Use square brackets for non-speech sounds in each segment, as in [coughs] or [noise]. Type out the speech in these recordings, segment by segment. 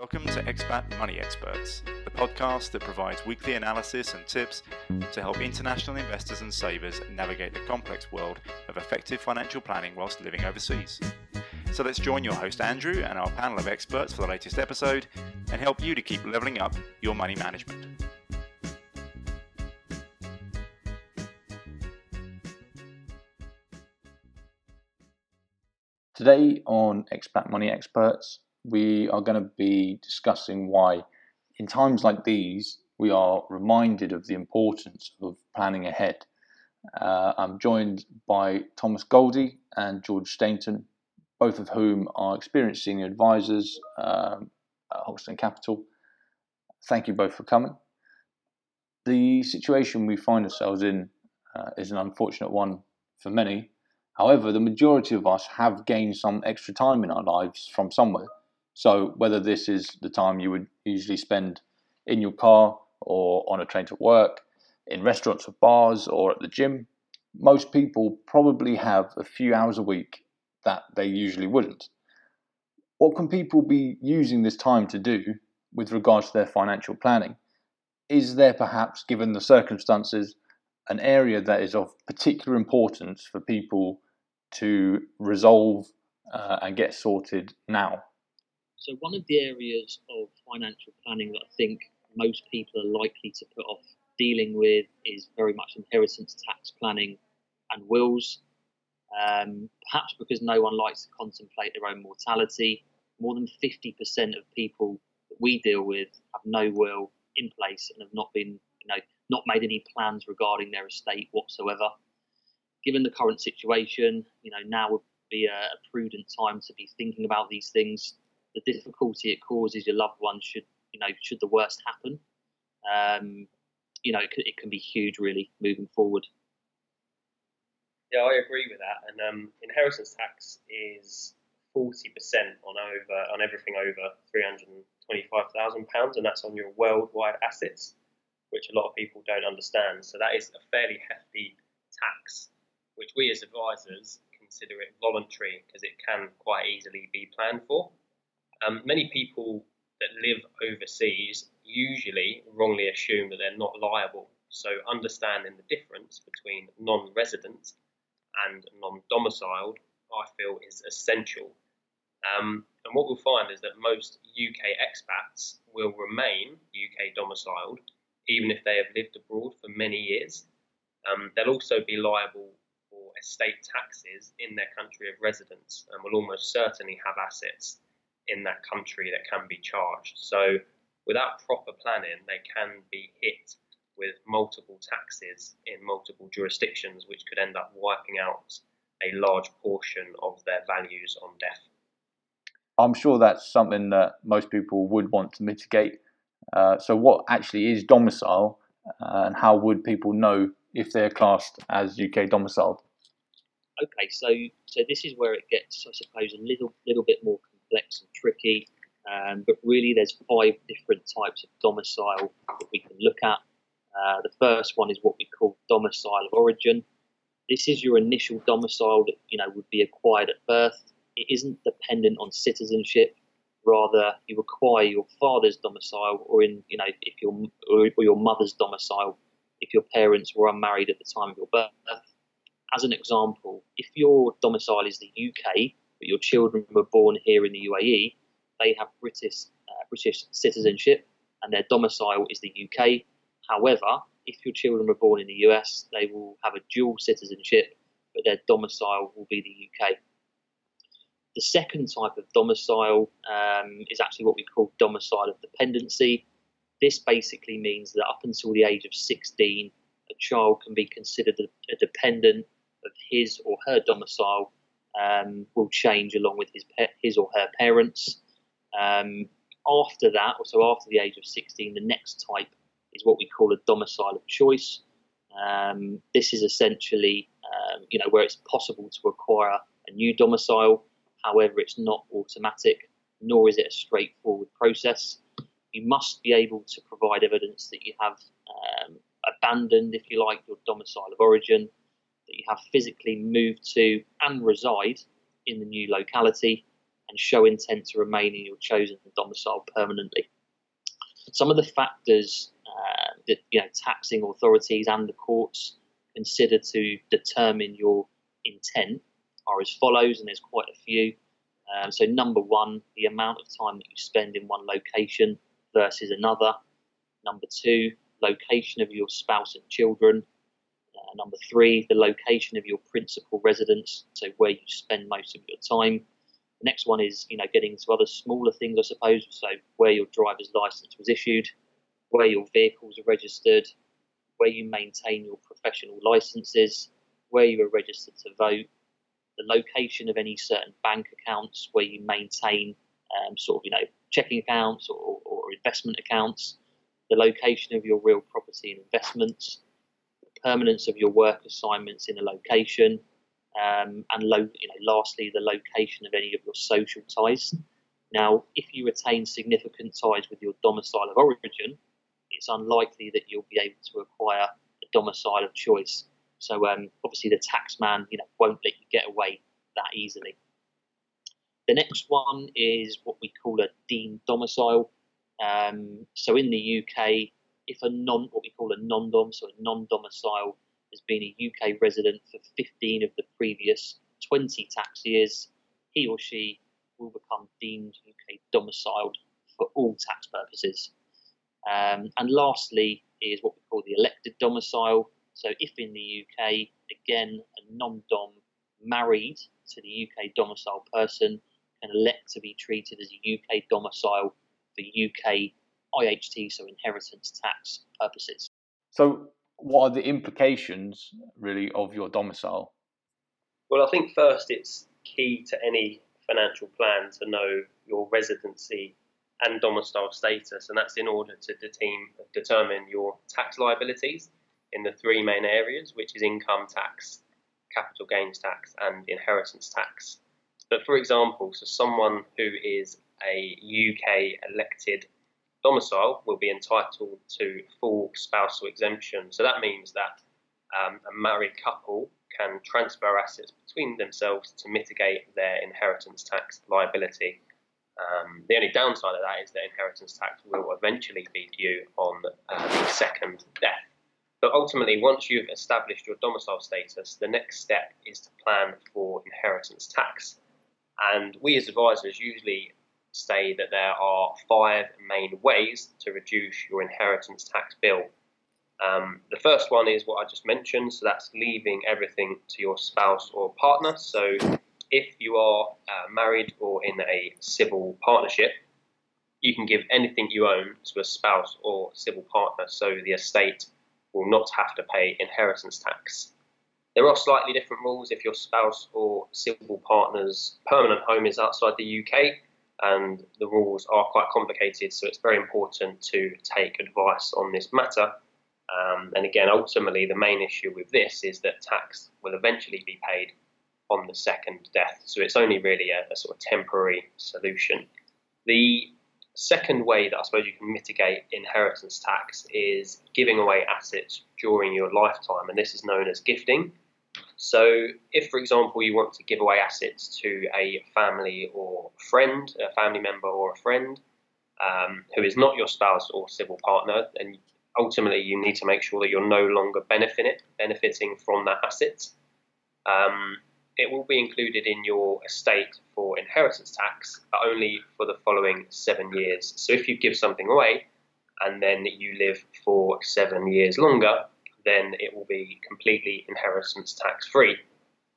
Welcome to Expat Money Experts, the podcast that provides weekly analysis and tips to help international investors and savers navigate the complex world of effective financial planning whilst living overseas. So let's join your host Andrew and our panel of experts for the latest episode and help you to keep leveling up your money management. Today on Expat Money Experts, we are going to be discussing why, in times like these, we are reminded of the importance of planning ahead. Uh, I'm joined by Thomas Goldie and George Stainton, both of whom are experienced senior advisors um, at Hoxton Capital. Thank you both for coming. The situation we find ourselves in uh, is an unfortunate one for many, However, the majority of us have gained some extra time in our lives from somewhere. So, whether this is the time you would usually spend in your car or on a train to work, in restaurants or bars, or at the gym, most people probably have a few hours a week that they usually wouldn't. What can people be using this time to do with regards to their financial planning? Is there perhaps, given the circumstances, an area that is of particular importance for people to resolve uh, and get sorted now? So, one of the areas of financial planning that I think most people are likely to put off dealing with is very much inheritance tax planning and wills. Um, perhaps because no one likes to contemplate their own mortality. More than 50% of people that we deal with have no will in place and have not been, you know, not made any plans regarding their estate whatsoever given the current situation, you know, now would be a, a prudent time to be thinking about these things. The difficulty it causes your loved ones should, you know, should the worst happen, um, you know, it, it can be huge really moving forward. Yeah, I agree with that. And um, inheritance tax is forty percent on over on everything over three hundred and twenty-five thousand pounds, and that's on your worldwide assets, which a lot of people don't understand. So that is a fairly hefty tax which we as advisors consider it voluntary because it can quite easily be planned for. Um, many people that live overseas usually wrongly assume that they're not liable. So understanding the difference between non-resident and non-domiciled, I feel, is essential. Um, and what we'll find is that most UK expats will remain UK domiciled even if they have lived abroad for many years. Um, they'll also be liable for estate taxes in their country of residence and will almost certainly have assets in that country that can be charged. So, without proper planning, they can be hit with multiple taxes in multiple jurisdictions, which could end up wiping out a large portion of their values on death. I'm sure that's something that most people would want to mitigate. Uh, so, what actually is domicile, uh, and how would people know if they're classed as UK domiciled? okay, so so this is where it gets, I suppose, a little little bit more complex and tricky. Um, but really, there's five different types of domicile that we can look at. Uh, the first one is what we call domicile of origin. This is your initial domicile that you know would be acquired at birth. It isn't dependent on citizenship. Rather, you acquire your father's domicile, or in you know if your or your mother's domicile if your parents were unmarried at the time of your birth as an example, if your domicile is the UK, but your children were born here in the UAE, they have British uh, British citizenship, and their domicile is the UK. However, if your children were born in the US, they will have a dual citizenship, but their domicile will be the UK. The second type of domicile um, is actually what we call domicile of dependency. This basically means that up until the age of 16, a child can be considered a, a dependent of his or her domicile um, will change along with his his or her parents. Um, after that, so after the age of 16, the next type is what we call a domicile of choice. Um, this is essentially, um, you know, where it's possible to acquire a new domicile. However, it's not automatic, nor is it a straightforward process. You must be able to provide evidence that you have um, abandoned, if you like, your domicile of origin, that you have physically moved to and reside in the new locality. and show intent to remain in your chosen domicile permanently. Some of the factors uh, that you know taxing authorities and the courts consider to determine your intent are as follows, and there's quite a few. Um, so, number one, the amount of time that you spend in one location versus another. Number two, location of your spouse and children. Number three, the location of your principal residence, so where you spend most of your time. The next one is, you know, getting to other smaller things, I suppose. So where your driver's license was issued, where your vehicles are registered, where you maintain your professional licenses, where you are registered to vote, the location of any certain bank accounts where you maintain um, sort of, you know, checking accounts or, or investment accounts, the location of your real property and investments, permanence of your work assignments in a location, um, and lo- you know, lastly, the location of any of your social ties. Now, if you retain significant ties with your domicile of origin, it's unlikely that you'll be able to acquire a domicile of choice. So, um, obviously, the taxman, you know, won't let you get away that easily. The next one is what we call a deemed domicile. Um, so, in the UK, if a non, what we call a non-dom, so a non-domicile has been a UK resident for 15 of the previous 20 tax years, he or she will become deemed UK domiciled for all tax purposes. Um, and lastly is what we call the elected domicile. So if in the UK, again, a non-dom married to the UK domicile person can elect to be treated as a UK domicile for UK IHT, so inheritance tax purposes. So what are the implications really of your domicile? Well, I think first it's key to any financial plan to know your residency and domicile status, and that's in order to determine your tax liabilities in the three main areas, which is income tax, capital gains tax, and inheritance tax. But for example, so someone who is a UK elected domicile will be entitled to full spousal exemption. So that means that um, a married couple can transfer assets between themselves to mitigate their inheritance tax liability. Um, the only downside of that is that inheritance tax will eventually be due on uh, the second death. But ultimately, once you've established your domicile status, the next step is to plan for inheritance tax. And we as advisors usually say that there are five main ways to reduce your inheritance tax bill. Um, the first one is what I just mentioned, so that's leaving everything to your spouse or partner. So if you are uh, married or in a civil partnership, you can give anything you own to a spouse or civil partner, so the estate will not have to pay inheritance tax. There are slightly different rules if your spouse or civil partner's permanent home is outside the UK and the rules are quite complicated, so it's very important to take advice on this matter. Um, and again, ultimately, the main issue with this is that tax will eventually be paid on the second death, so it's only really a, a sort of temporary solution. The second way that I suppose you can mitigate inheritance tax is giving away assets during your lifetime, and this is known as gifting. So, if, for example, you want to give away assets to a family or friend, a family member or a friend um, who is not your spouse or civil partner, then ultimately you need to make sure that you're no longer benefiting benefiting from that asset. Um, it will be included in your estate for inheritance tax, but only for the following seven years. So, if you give something away and then you live for seven years longer, then it will be completely inheritance tax free.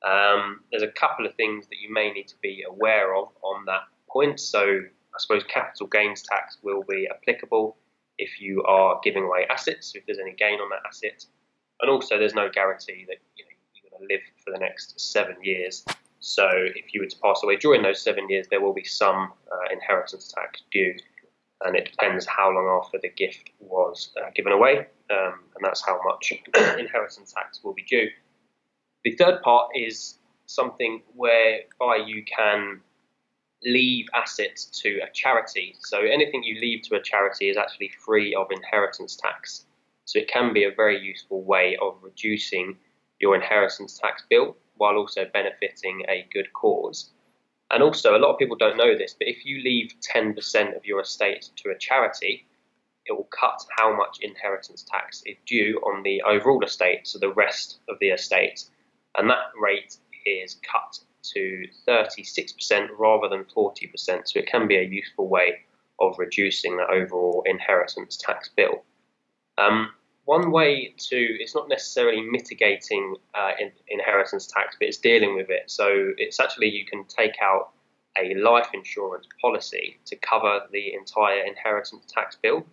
Um, there's a couple of things that you may need to be aware of on that point. So, I suppose capital gains tax will be applicable if you are giving away assets, if there's any gain on that asset. And also, there's no guarantee that you know, you're going to live for the next seven years. So, if you were to pass away during those seven years, there will be some uh, inheritance tax due and it depends how long after the gift was uh, given away, um, and that's how much [coughs] inheritance tax will be due. The third part is something whereby you can leave assets to a charity. So anything you leave to a charity is actually free of inheritance tax. So it can be a very useful way of reducing your inheritance tax bill while also benefiting a good cause. And also, a lot of people don't know this, but if you leave 10% of your estate to a charity, it will cut how much inheritance tax is due on the overall estate, so the rest of the estate. And that rate is cut to 36% rather than 40%. So it can be a useful way of reducing the overall inheritance tax bill. Um, one way to, it's not necessarily mitigating uh, in, inheritance tax, but it's dealing with it. So it's actually, you can take out a life insurance policy to cover the entire inheritance tax bill.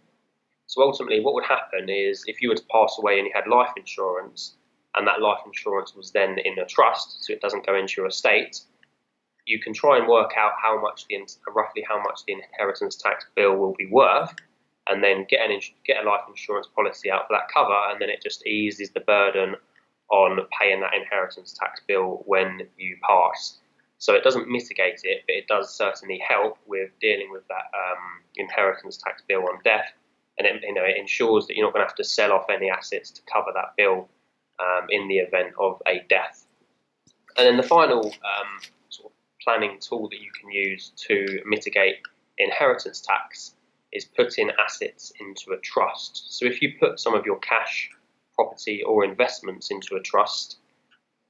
So ultimately, what would happen is if you were to pass away and you had life insurance, and that life insurance was then in a trust, so it doesn't go into your estate, you can try and work out how much the roughly how much the inheritance tax bill will be worth, and then get an get a life insurance policy out for that cover, and then it just eases the burden on paying that inheritance tax bill when you pass. So it doesn't mitigate it, but it does certainly help with dealing with that um, inheritance tax bill on death, and it, you know it ensures that you're not going to have to sell off any assets to cover that bill um, in the event of a death. And then the final um, sort of planning tool that you can use to mitigate inheritance tax is putting assets into a trust. So if you put some of your cash, property, or investments into a trust,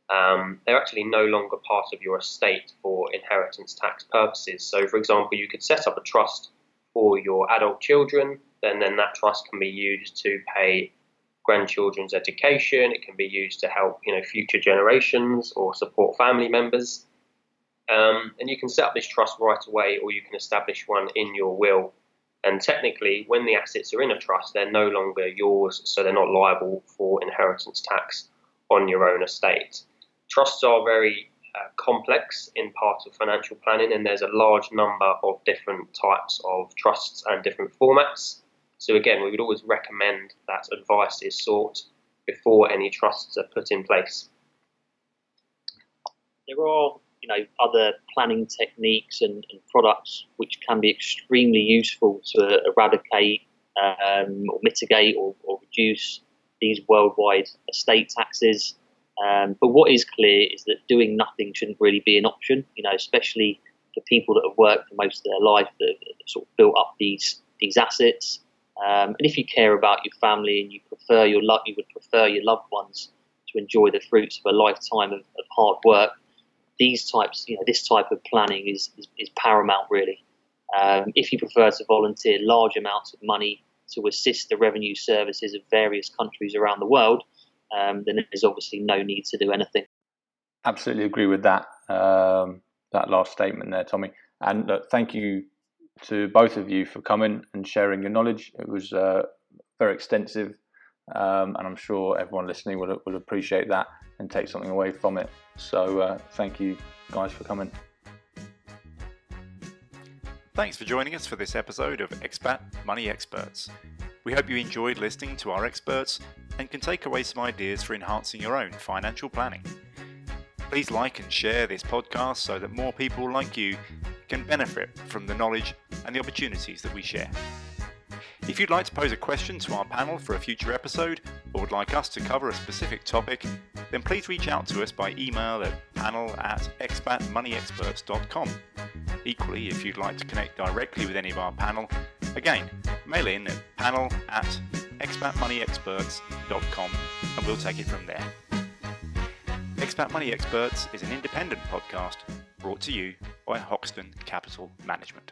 um, they're actually no longer part of your estate for inheritance tax purposes. So, for example, you could set up a trust for your adult children, and then that trust can be used to pay grandchildren's education. It can be used to help you know future generations or support family members. Um, and you can set up this trust right away, or you can establish one in your will. And technically, when the assets are in a trust, they're no longer yours, so they're not liable for inheritance tax on your own estate. Trusts are very uh, complex in part of financial planning, and there's a large number of different types of trusts and different formats. So again, we would always recommend that advice is sought before any trusts are put in place. There are, you know, other planning techniques and, and products which can be extremely useful to eradicate um, or mitigate or, or, reduce these worldwide estate taxes. Um, but what is clear is that doing nothing shouldn't really be an option. You know, especially for people that have worked for most of their life that have sort of built up these these assets. Um, and if you care about your family and you prefer your lo- you would prefer your loved ones to enjoy the fruits of a lifetime of, of hard work, these types, you know, this type of planning is, is, is paramount really. Um, if you prefer to volunteer large amounts of money to assist the revenue services of various countries around the world, um, then there's obviously no need to do anything. Absolutely agree with that. Um, that last statement there, Tommy. And uh, thank you to both of you for coming and sharing your knowledge. It was uh, very extensive, um, and I'm sure everyone listening will, will appreciate that and take something away from it. So, uh, thank you guys for coming. Thanks for joining us for this episode of Expat Money Experts. We hope you enjoyed listening to our experts and can take away some ideas for enhancing your own financial planning. Please like and share this podcast so that more people like you can benefit from the knowledge and the opportunities that we share. If you'd like to pose a question to our panel for a future episode or would like us to cover a specific topic, then please reach out to us by email at panel at expatmoneyexperts.com. Equally, if you'd like to connect directly with any of our panel, again, mail in at panel at expatmoneyexperts.com and we'll take it from there. Expat Money Experts is an independent podcast brought to you by Hoxton Capital Management.